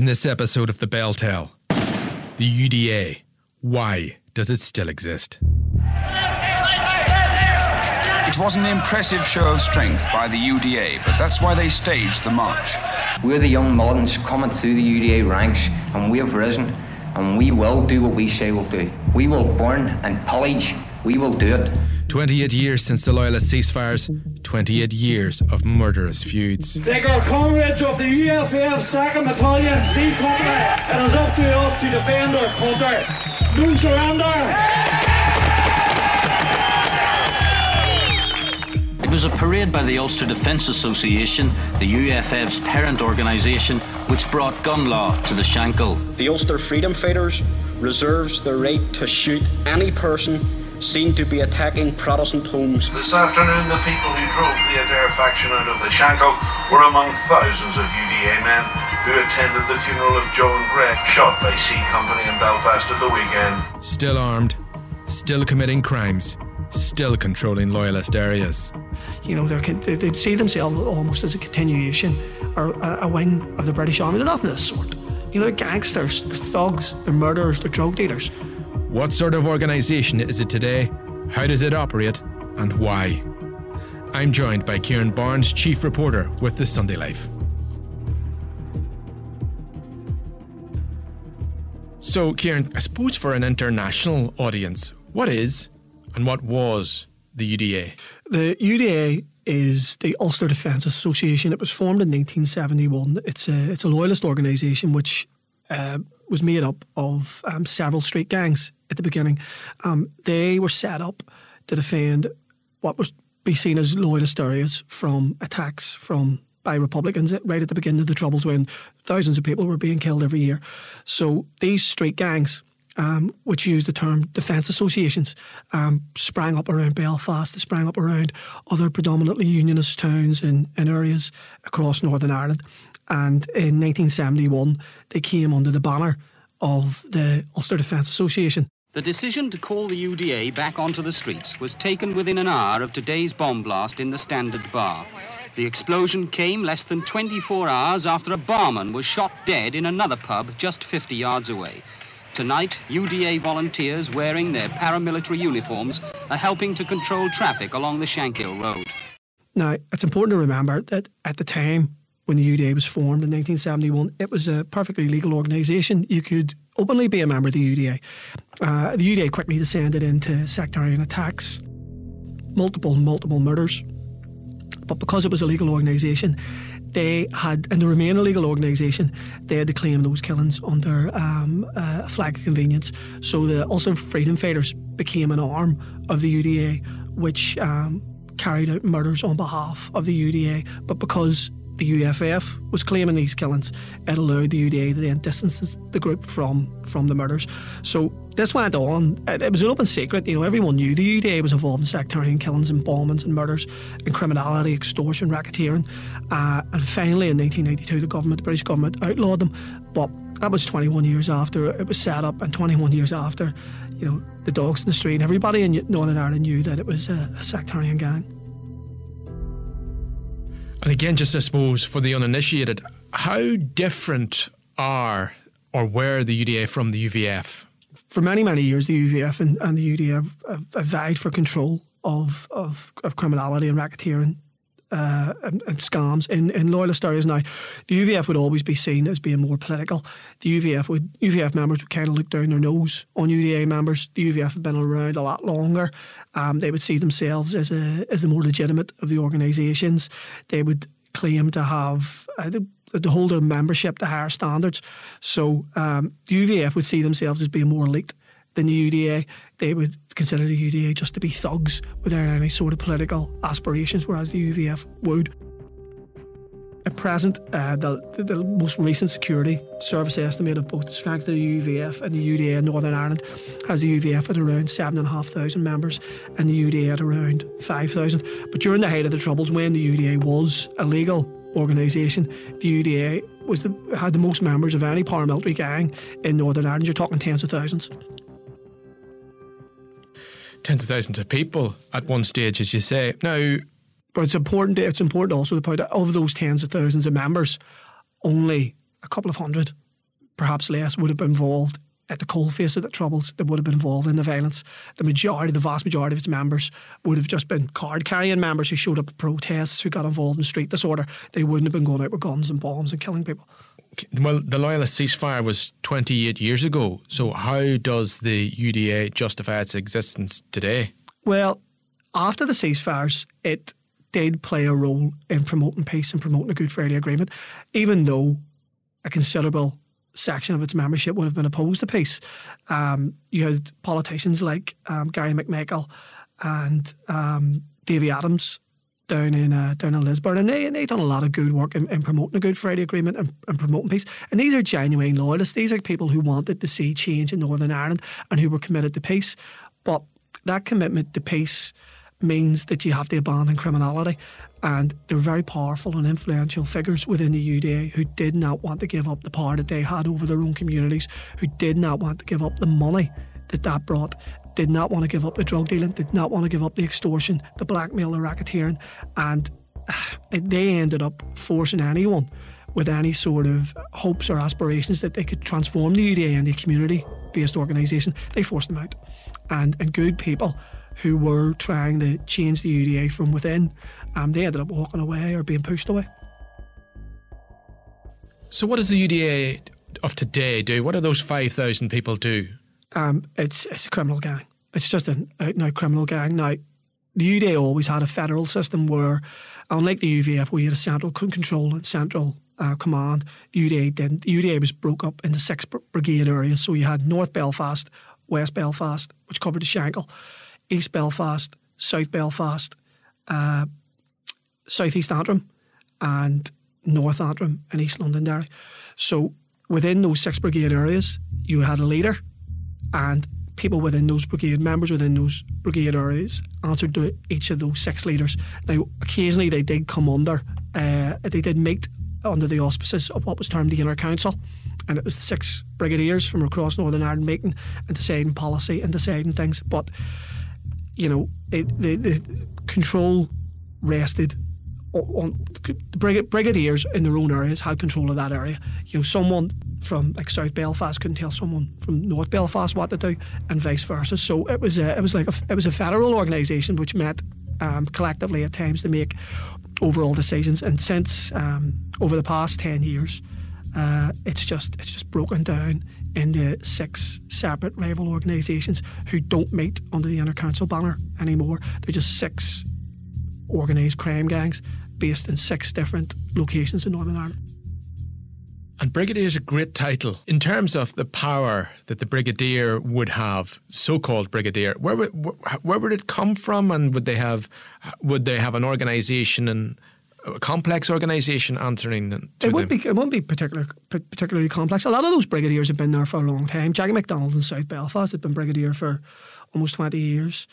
In this episode of The Bell Tell, the UDA. Why does it still exist? It was an impressive show of strength by the UDA, but that's why they staged the march. We're the young Mullins coming through the UDA ranks, and we have risen, and we will do what we say we'll do. We will burn and pillage. We will do it. 28 years since the Loyalist ceasefires, 28 years of murderous feuds. They are comrades of the UFF 2nd Battalion C Company. It is up to us to defend our country. No surrender! It was a parade by the Ulster Defence Association, the UFF's parent organisation, which brought gun law to the Shankill. The Ulster Freedom Fighters reserves the right to shoot any person seen to be attacking Protestant homes. This afternoon, the people who drove the Adair faction out of the Shankill were among thousands of UDA men who attended the funeral of John Gregg, shot by C Company in Belfast at the weekend. Still armed, still committing crimes, still controlling Loyalist areas. You know, they they see themselves almost as a continuation or a, a wing of the British Army. They're nothing of the sort. You know, they're gangsters, they're thugs, they're murderers, they're drug dealers. What sort of organisation is it today? How does it operate? And why? I'm joined by Ciaran Barnes, Chief Reporter with the Sunday Life. So, Ciaran, I suppose for an international audience, what is and what was the UDA? The UDA is the Ulster Defence Association. It was formed in 1971. It's a it's a loyalist organisation which uh, was made up of um, several street gangs at the beginning. Um, they were set up to defend what was be seen as loyalist areas from attacks from by Republicans right at the beginning of the Troubles when thousands of people were being killed every year. So these street gangs um, which used the term defence associations, um, sprang up around Belfast, they sprang up around other predominantly unionist towns in, in areas across Northern Ireland. And in 1971, they came under the banner of the Ulster Defence Association. The decision to call the UDA back onto the streets was taken within an hour of today's bomb blast in the Standard Bar. The explosion came less than 24 hours after a barman was shot dead in another pub just 50 yards away. Tonight, UDA volunteers wearing their paramilitary uniforms are helping to control traffic along the Shankill Road. Now, it's important to remember that at the time when the UDA was formed in 1971, it was a perfectly legal organisation. You could openly be a member of the UDA. Uh, the UDA quickly descended into sectarian attacks, multiple, multiple murders. But because it was a legal organisation, they had, and they remain a legal organisation, they had to claim those killings under um, a flag of convenience. So the Ulster Freedom Fighters became an arm of the UDA, which um, carried out murders on behalf of the UDA. But because the UFF was claiming these killings, it allowed the UDA to then distance the group from from the murders. So this went on. It was an open secret. You know, everyone knew the UDA was involved in sectarian killings bombings and murders and criminality, extortion, racketeering. Uh, and finally, in 1992, the government, the British government, outlawed them. But that was 21 years after it was set up, and 21 years after, you know, the dogs in the street, and everybody in Northern Ireland knew that it was a, a sectarian gang. And again, just I suppose for the uninitiated, how different are or were the UDA from the UVF? For many, many years, the UVF and, and the UDA have, have, vied for control of, of, of criminality and racketeering uh, and, and, scams in, in loyalist areas now. The UVF would always be seen as being more political. The UVF would UVF members would kind of look down their nose on UDA members. The UVF have been around a lot longer. Um, they would see themselves as a as the more legitimate of the organisations. They would claim to have uh, to hold membership to higher standards. So um, the UVF would see themselves as being more elite than the UDA. They would consider the UDA just to be thugs without any sort of political aspirations, whereas the UVF would. At present, uh, the, the, most recent security service estimate of both the strength of the UVF and the UDA in Northern Ireland has the UVF at around 7,500 members and the UDA at around 5,000. But during the height of the Troubles, when the UDA was a legal organisation, the UDA was the, had the most members of any paramilitary gang in Northern Ireland. You're talking tens of thousands tens of thousands of people at one stage, as you say. Now, but it's important. It's important also to point out that of those tens of thousands of members, only a couple of hundred, perhaps less, would have been involved at the coalface of the troubles that would have been involved in the violence. The majority, the vast majority of its members would have just been card carrying members who showed up at protests, who got involved in street disorder. They wouldn't have been going out with guns and bombs and killing people. Well, the loyalist ceasefire was 28 years ago. So, how does the UDA justify its existence today? Well, after the ceasefires, it did play a role in promoting peace and promoting a Good Friday Agreement, even though a considerable section of its membership would have been opposed to peace. Um, you had politicians like um, Gary McMichael and um, Davy Adams down in uh, down in Lisburn, and they they done a lot of good work in, in promoting a Good Friday Agreement and, and, promoting peace. And these are genuine loyalists. These are people who wanted to see change in Northern Ireland and who were committed to peace. But that commitment to peace means that you have to abandon criminality. And they're very powerful and influential figures within the UDA who did not want to give up the power that they had over their own communities, who did not want to give up the money that that brought did not want to give up the drug dealing, did not want to give up the extortion, the blackmail, the racketeering, and they ended up forcing anyone with any sort of hopes or aspirations that they could transform the UDA into a community based organisation. They forced them out. And, and good people who were trying to change the UDA from within, um, they ended up walking away or being pushed away. So, what does the UDA of today do? What do those 5,000 people do? um, it's it's a criminal gang. It's just an out and out criminal gang. Now, the UDA always had a federal system where, unlike the UVF, you had a central control and central uh, command, the UDA didn't. The UDA was broke up into six brigade areas. So you had North Belfast, West Belfast, which covered the Shankill, East Belfast, South Belfast, uh, South East Antrim, and North Antrim and East Londonderry. So within those six brigade areas, you had a leader and people within those brigade, members within those brigade areas, answered to each of those six leaders. Now, occasionally they did come under, uh, they did meet under the auspices of what was termed the Inner Council. And it was the six brigadiers from across Northern Ireland meeting and deciding policy and deciding things. But, you know, it, the, the control rested on brigadiers in their own areas had control of that area. You know, someone from like South Belfast couldn't tell someone from North Belfast what to do, and vice versa. So it was a, it was like a, it was a federal organisation which met um, collectively at times to make overall decisions. And since um, over the past ten years, uh, it's just it's just broken down into six separate rival organisations who don't meet under the Inner Council banner anymore. They're just six organised crime gangs based in six different locations in Northern Ireland. And Brigadier is a great title. In terms of the power that the Brigadier would have, so-called Brigadier, where would, where would it come from, and would they have would they have an organisation and a complex organisation answering to it them? be it won't be particular, particularly complex. A lot of those brigadiers have been there for a long time. Jackie McDonald in South Belfast had been brigadier for almost twenty years.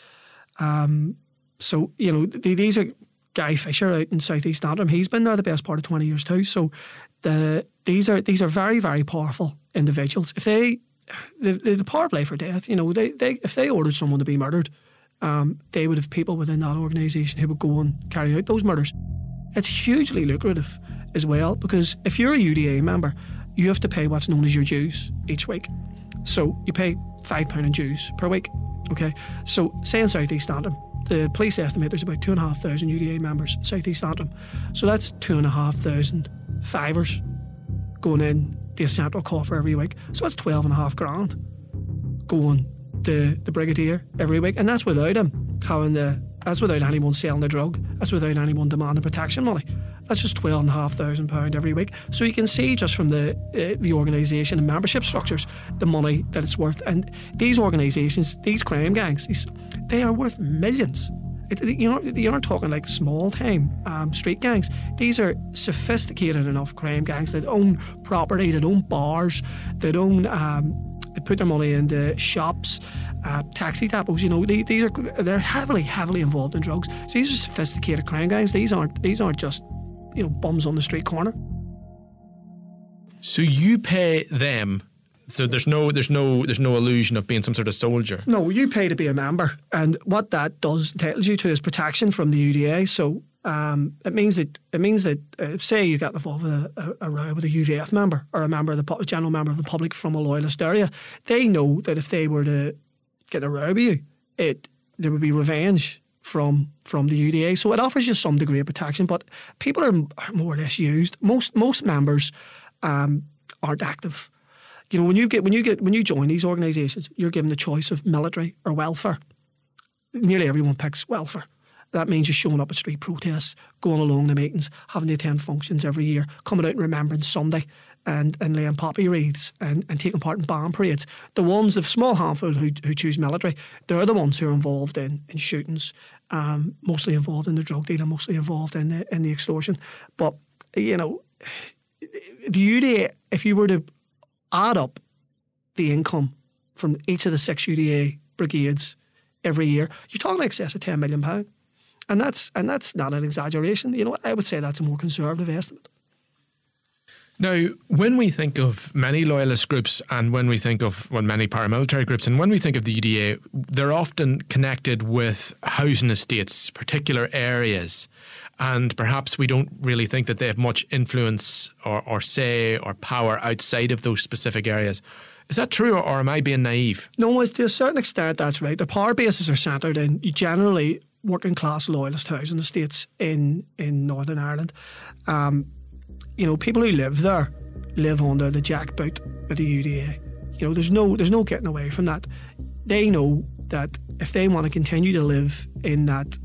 Um, so you know these are Guy Fisher out in Southeast Antrim. He's been there the best part of twenty years too. So the these are these are very very powerful individuals. If they the, the power play for death, you know, they, they if they ordered someone to be murdered, um, they would have people within that organisation who would go and carry out those murders. It's hugely lucrative as well because if you're a UDA member, you have to pay what's known as your dues each week. So you pay five pound in dues per week. Okay, so say in Southeast Antrim, the police estimate there's about two and a half thousand UDA members in South East Antrim. So that's two and a half thousand fivers going in the central coffer every week. So that's twelve and a half grand going to the brigadier every week, and that's without him having the. That's without anyone selling the drug. That's without anyone demanding protection money. That's just twelve and a half thousand pound every week. So you can see just from the uh, the organisation and membership structures the money that it's worth. And these organisations, these crime gangs, these, they are worth millions. You know, you aren't talking like small time um, street gangs. These are sophisticated enough crime gangs that own property, that own bars, that own um, they put their money into shops, uh, taxi depots. You know, they, these are they're heavily, heavily involved in drugs. So these are sophisticated crime gangs. These aren't these aren't just you know bums on the street corner. So you pay them. So there's no there's no there's no illusion of being some sort of soldier. No, you pay to be a member, and what that does entitles you to is protection from the UDA. So um, it means that it means that uh, say you get involved with a, a, a, row with a UDF member or a member of the general member of the public from a loyalist area, they know that if they were to get a row with you, it there would be revenge from from the UDA. So it offers you some degree of protection, but people are, are more or less used. Most most members um, aren't active. You know, when you get when you get when you join these organisations, you're given the choice of military or welfare. Nearly everyone picks welfare that means you're showing up at street protests, going along the meetings, having to attend functions every year, coming out in Remembrance Sunday and, and laying poppy wreaths and, and taking part in bomb parades. The ones, the small handful who, who choose military, they're the ones who are involved in, in shootings, um, mostly involved in the drug dealing, mostly involved in the, in the extortion. But, you know, the UDA, if you were to add up the income from each of the six UDA brigades every year, you're talking excess of £10 million and that's and that's not an exaggeration. You know, I would say that's a more conservative estimate. Now, when we think of many loyalist groups and when we think of well, many paramilitary groups and when we think of the UDA, they're often connected with housing estates, particular areas. And perhaps we don't really think that they have much influence or, or say or power outside of those specific areas. Is that true, or, or am I being naive? No, to a certain extent, that's right. The power bases are centred in generally working class loyalist housing estates in in Northern Ireland. Um, you know, people who live there live under the jackboot of the UDA. You know, there's no there's no getting away from that. They know that if they want to continue to live in that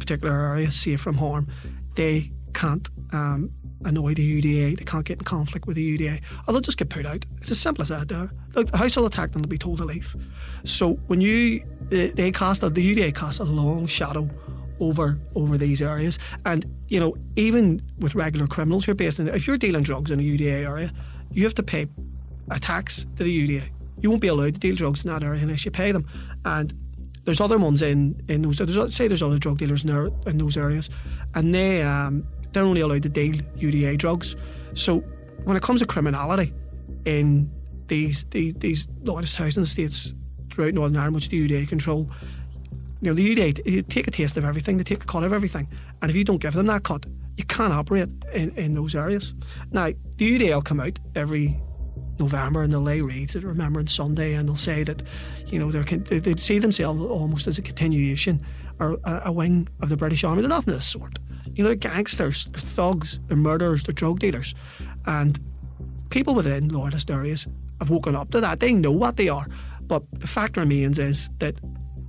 particular area, safe from harm, they can't um, annoy the UDA. They can't get in conflict with the UDA, or they'll just get put out. It's as simple as that. There, the house will attack them. They'll be told to leave. So when you they cast the UDA cast a long shadow over over these areas, and you know even with regular criminals who are based in, if you're dealing drugs in a UDA area, you have to pay a tax to the UDA. You won't be allowed to deal drugs in that area unless you pay them, and there's other ones in in those. There's, say there's other drug dealers in, there, in those areas, and they um, they're only allowed to deal UDA drugs. So when it comes to criminality in these these these largest housing estates throughout Northern Ireland, which the UDA control, you know, the UDA take a taste of everything, they take a cut of everything, and if you don't give them that cut, you can't operate in, in those areas. Now, the UDA will come out every November and they'll lay wreaths at Remembrance Sunday and they'll say that, you know, they they see themselves almost as a continuation or a, a wing of the British Army. They're nothing of the sort. You know, they're gangsters, they're thugs, they're murderers, they're drug dealers. And people within loyalist areas have woken up to that. They know what they are. But the fact remains is that,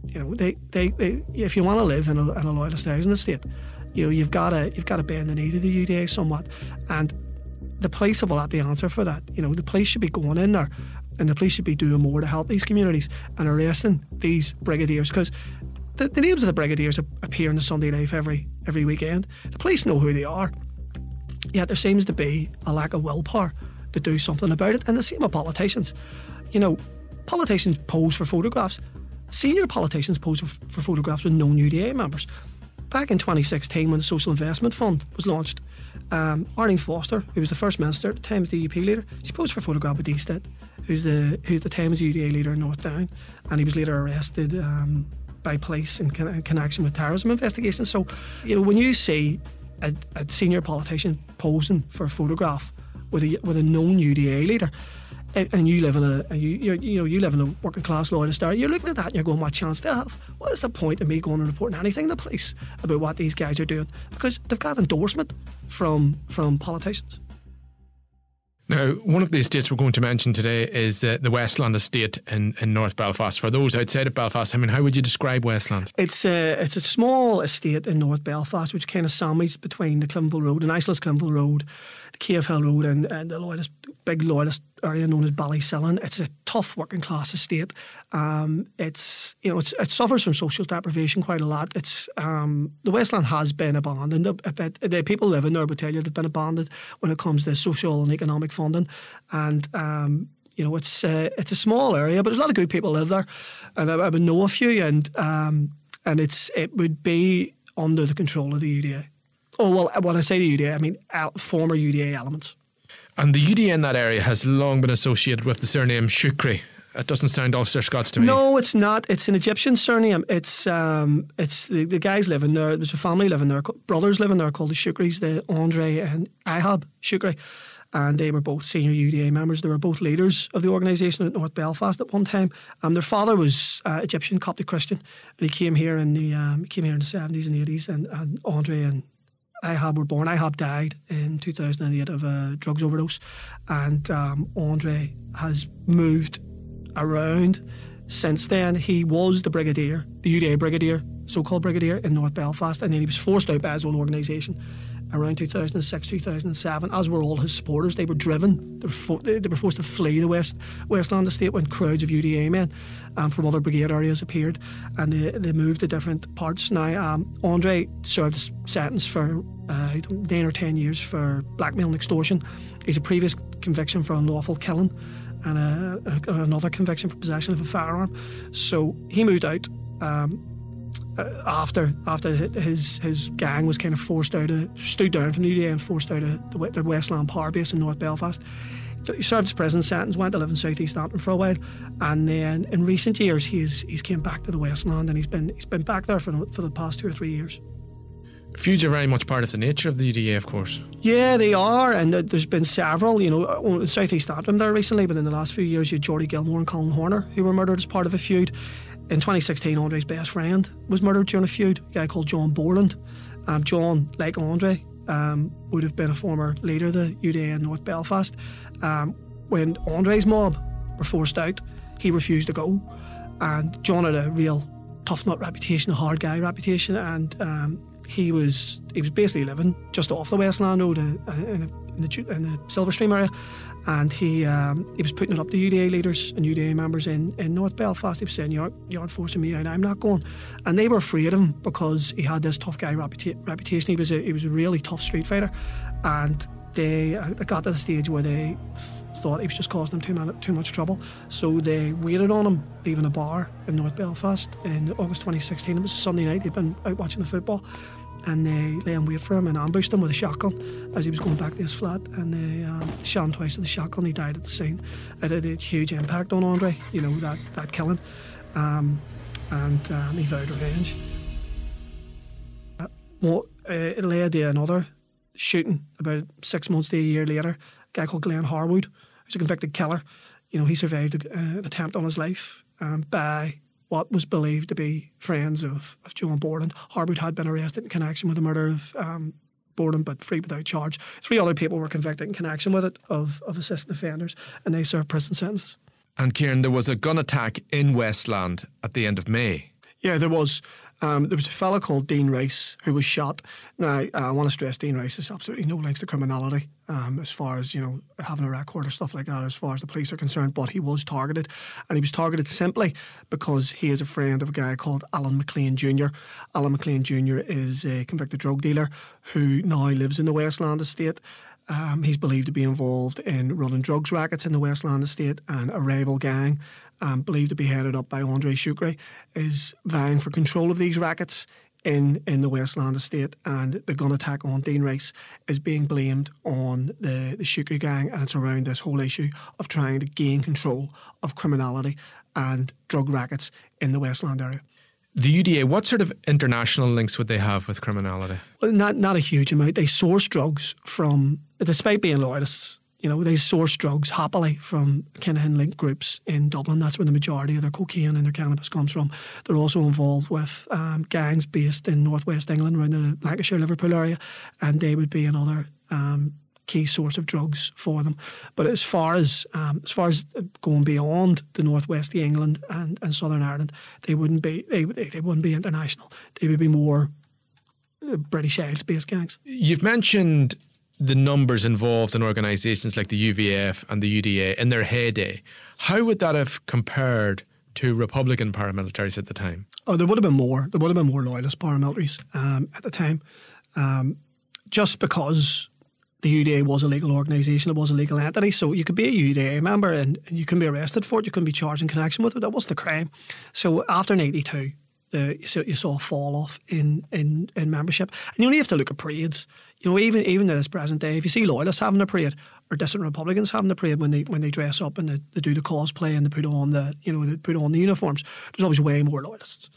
you know, they, they, they if you want to live in a, in a loyalist housing estate, you know, you've got to you've got to bend the knee to the UDA somewhat. And the police have a lot to answer for that. You know, the police should be going in there and the police should be doing more to help these communities and arresting these brigadiers because the, the names of the brigadiers appear in the Sunday Life every every weekend. The police know who they are, yet there seems to be a lack of willpower to do something about it. And the same with politicians. You know, politicians pose for photographs. Senior politicians pose for, for photographs with known UDA members. Back in 2016, when the Social Investment Fund was launched, um, Arlene Foster, who was the first minister at the time, of the DUP leader, she posed for a photograph with Dee Stitt, who's the who at the time was UDA leader in North Down, and he was later arrested um, by police in, con- in connection with terrorism investigations. So, you know, when you see a, a, senior politician posing for a photograph with a with a known UDA leader, and you live in a you you know you live in a working class loyalist area, you're looking at that and you're going, what chance they have? what is the point of me going and reporting anything to the police about what these guys are doing? Because they've got endorsement from from politicians. Now, one of the estates we're going to mention today is uh, the Westland estate in, in North Belfast. For those outside of Belfast, I mean, how would you describe Westland? It's a, it's a small estate in North Belfast, which kind of sandwiched between the Cliftonville Road, and nice little Cliftonville Road, Hill Road, and, and the loyalist, big loyalist area known as Ballysillan. It's a tough working class estate. Um, it's you know it's, it suffers from social deprivation quite a lot. It's um, the Westland has been abandoned a bit. The people living there would tell you they've been abandoned when it comes to social and economic funding, and um, you know it's uh, it's a small area, but there's a lot of good people live there, and I, I would know a few, and um, and it's it would be under the control of the UDA. Oh well, when I say the UDA, I mean former UDA elements. And the UDA in that area has long been associated with the surname Shukri. It doesn't sound Ulster Scots to me. No, it's not. It's an Egyptian surname. It's um, it's the, the guys living there. There's a family living there, brothers living there called the Shukris, the Andre and Ihab Shukri. And they were both senior UDA members. They were both leaders of the organisation at North Belfast at one time. Um, their father was uh, Egyptian Coptic Christian, and he came here in the um, he came here in the seventies and eighties. And, and Andre and Ihab were born. Ihab died in 2008 of a drugs overdose, and um, Andre has moved around since then. He was the brigadier, the UDA brigadier, so-called brigadier in North Belfast, and then he was forced out by his own organisation around 2006, 2007, as were all his supporters. They were driven, they were, fo- they were forced to flee the West Westland estate when crowds of UDA men um, from other brigade areas appeared and they, they moved to different parts. Now, um, Andre served a sentence for uh, 9 or 10 years for blackmail and extortion. He's a previous conviction for unlawful killing and a, a, another conviction for possession of a firearm. So he moved out. Um, Uh, after after his his gang was kind of forced out of stood down from the UDA and forced out of the, the Westland Power Base in North Belfast. He served his prison sentence, went to live in South East Antrim for a while, and then in recent years he's he's came back to the Westland and he's been he's been back there for for the past two or three years. Feuds are very much part of the nature of the UDA, of course. Yeah, they are, and there's been several. You know, uh, in South East Antrim there recently, but in the last few years, you had Geordie Gilmore and Colin Horner who were murdered as part of a feud. In 2016, Andre's best friend was murdered during a feud, a guy called John Borland. Um, John, like Andre, um, would have been a former leader of the UDA in North Belfast. Um, when Andre's mob were forced out, he refused to go. And John had a real tough nut reputation, a hard guy reputation, and um, he was he was basically living just off the Westland Road uh, in, a, in, the, in the Silverstream area and he um, he was putting it up to UDA leaders and UDA members in, in North Belfast. He was saying, "You aren't, you aren't forcing me out. I'm not going." And they were afraid of him because he had this tough guy reputa- reputation. He was a he was a really tough street fighter, and they uh, got to the stage where they thought he was just causing them too, too much trouble. So they waited on him leaving a bar in North Belfast in August 2016. It was a Sunday night. They'd been out watching the football and they lay in wait for him and ambushed him with a shotgun as he was going back to his flat. And they um, shot him twice with the shotgun. He died at the scene. It had a huge impact on Andre you know that, that killing. Um, and um, he vowed revenge. Uh, well, uh, it led to another shooting about six months to a year later. A guy called Glenn Harwood who's a convicted killer. You know he survived uh, an attempt on his life. Um, by what was believed to be friends of, of John Borland. Harwood had been arrested in connection with the murder of um, Borland, but free without charge. Three other people were convicted in connection with it of, of assistant offenders, and they served prison sentences. And Ciaran, there was a gun attack in Westland at the end of May. Yeah, there was. Um, there was a fellow called Dean Rice who was shot. Now, I want to stress Dean Rice has absolutely no links to criminality um, as far as, you know, having a record or stuff like that, as far as the police are concerned, but he was targeted. And he was targeted simply because he is a friend of a guy called Alan McLean Jr. Alan McLean Jr. is a convicted drug dealer who now lives in the Westland estate. Um, he's believed to be involved in running drugs rackets in the Westland estate and a rival gang um, believed to be headed up by Andre Shukri, is vying for control of these rackets in, in the Westland estate. And the gun attack on Dean Rice is being blamed on the, the Shukri gang. And it's around this whole issue of trying to gain control of criminality and drug rackets in the Westland area. The UDA, what sort of international links would they have with criminality? Well, not not a huge amount. They source drugs from, despite being loyalists, You know, they source drugs happily from Kinahan linked groups in Dublin. That's where the majority of their cocaine and their cannabis comes from. They're also involved with um, gangs based in northwest England, around the Lancashire, Liverpool area, and they would be another um, key source of drugs for them. But as far as um, as far as going beyond the northwest of England and, and Southern Ireland, they wouldn't be they, they, wouldn't be international. They would be more uh, British Isles based gangs. You've mentioned the numbers involved in organisations like the UVF and the UDA in their heyday, how would that have compared to Republican paramilitaries at the time? Oh, there would have been more. There would have been more loyalist paramilitaries um, at the time, um, just because the UDA was a legal organisation, it was a legal entity. So you could be a UDA member and, and you can be arrested for it. You can be charged in connection with it. That wasn't a crime. So after '92, you, saw, a fall off in, in, in membership, and you only have to look at parades you know, even even to this present day, if you see loyalists having a parade or dissident Republicans having a parade when they when they dress up and they, they do the cosplay and they put on the you know they put on the uniforms, there's always way more loyalists.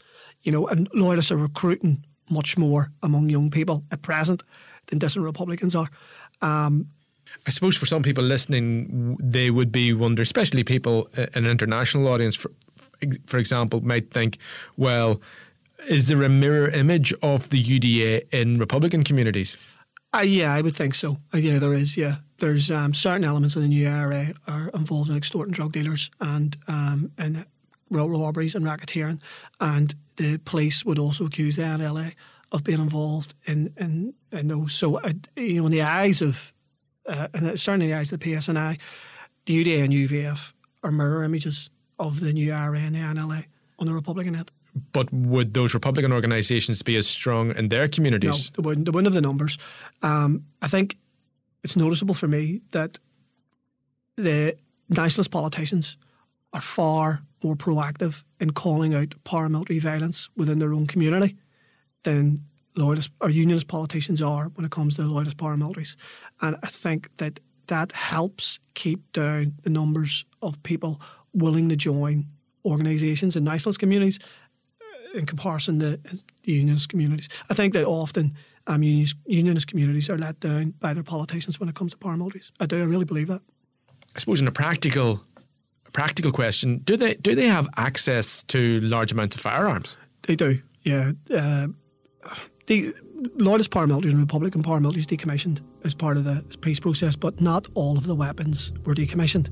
You know, and loyalists are recruiting much more among young people at present than dissident Republicans are. Um, I suppose for some people listening, they would be wonder, especially people in an international audience, for, for example, might think, well, is there a mirror image of the UDA in Republican communities? Uh, yeah, I would think so. Uh, yeah, there is. Yeah, there's um, certain elements of the new IRA are involved in extorting drug dealers and um, and robberies and racketeering, and the police would also accuse the INLA of being involved in in, in those. So, uh, you know, in the eyes of, uh, and certainly in the eyes of the PSNI, the UDA and UVF are mirror images of the new IRA and the INLA on the Republican end. But would those Republican organisations be as strong in their communities? No, they wouldn't. They wouldn't have the numbers. Um, I think it's noticeable for me that the nationalist politicians are far more proactive in calling out paramilitary violence within their own community than loyalist or unionist politicians are when it comes to loyalist paramilitaries. And I think that that helps keep down the numbers of people willing to join organisations in nationalist communities in comparison to the unionist communities. I think that often um, unionist, unionist communities are let down by their politicians when it comes to paramilitaries. I do. I really believe that. I suppose in a practical, a practical question, do they do they have access to large amounts of firearms? They do. Yeah. Uh, the loyalist paramilitaries and Republican paramilitaries decommissioned as part of the peace process, but not all of the weapons were decommissioned.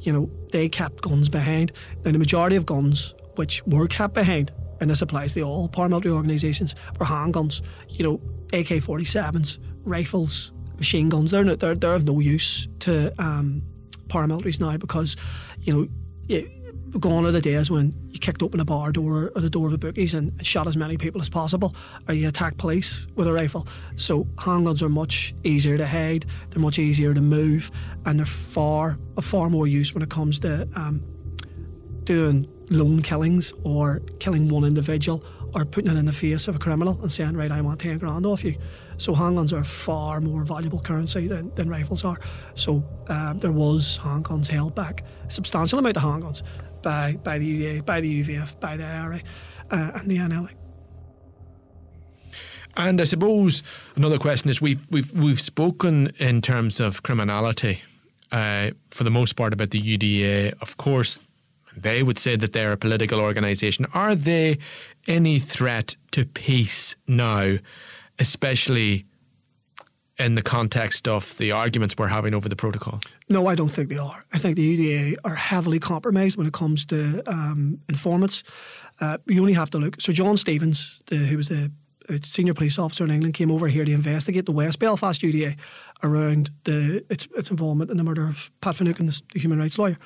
You know, they kept guns behind. Now, the majority of guns which were kept behind and this applies to all paramilitary organisations, were handguns, you know, AK 47s, rifles, machine guns, they're, they're, they're of no use to um, paramilitaries now because, you know, it, gone are the days when you kicked open a bar door or the door of a bookies and, and shot as many people as possible, or you attack police with a rifle. So handguns are much easier to hide, they're much easier to move, and they're far far more use when it comes to um, doing lone killings or killing one individual or putting it in the face of a criminal and saying, right, I want 10 grand off you. So handguns are far more valuable currency than, than rifles are. So um, there was handguns held back, substantial amount of handguns by, by the UDA, by the UVF, by the IRA uh, and the INLA. And I suppose another question is we've we've we've spoken in terms of criminality uh, for the most part about the UDA. Of course, they would say that they're a political organisation. Are they any threat to peace now, especially in the context of the arguments we're having over the protocol? No, I don't think they are. I think the UDA are heavily compromised when it comes to um, informants. Uh, you only have to look. So John Stevens, the, who was the uh, senior police officer in England, came over here to investigate the West Belfast UDA around the its, its involvement in the murder of Pat Finucane, the human rights lawyer.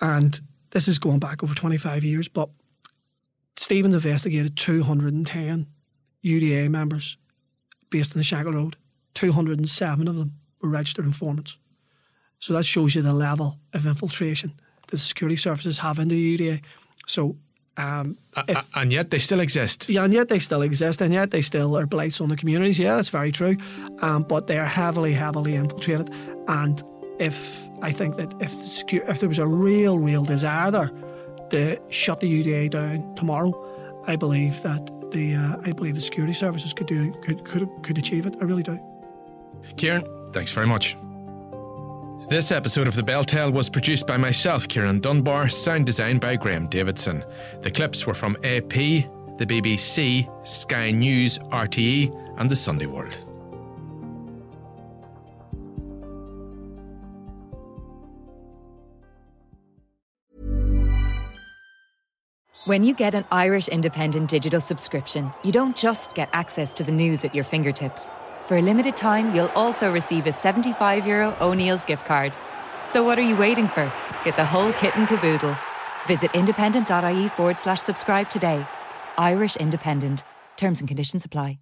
And this is going back over 25 years, but Stevens investigated 210 UDA members based on the Shankill Road. 207 of them were registered informants. So that shows you the level of infiltration that the security services have in the UDA. So, um, if, and yet they still exist. Yeah, and yet they still exist, and yet they still are blights on the communities. Yeah, that's very true. Um, but they are heavily, heavily infiltrated, and if I think that if the, if there was a real, real desire there to shut the UDA down tomorrow, I believe that the uh, I believe the security services could do could could could achieve it. I really do. Ciaran, thanks very much. This episode of The Bell Tale was produced by myself, Ciarán Dunbar, sound design by Graham Davidson. The clips were from AP, the BBC, Sky News, RTE, and the Sunday World. When you get an Irish Independent digital subscription, you don't just get access to the news at your fingertips. For a limited time, you'll also receive a 75 euro O'Neill's gift card. So what are you waiting for? Get the whole kit and caboodle. Visit independent.ie forward slash subscribe today. Irish Independent. Terms and conditions apply.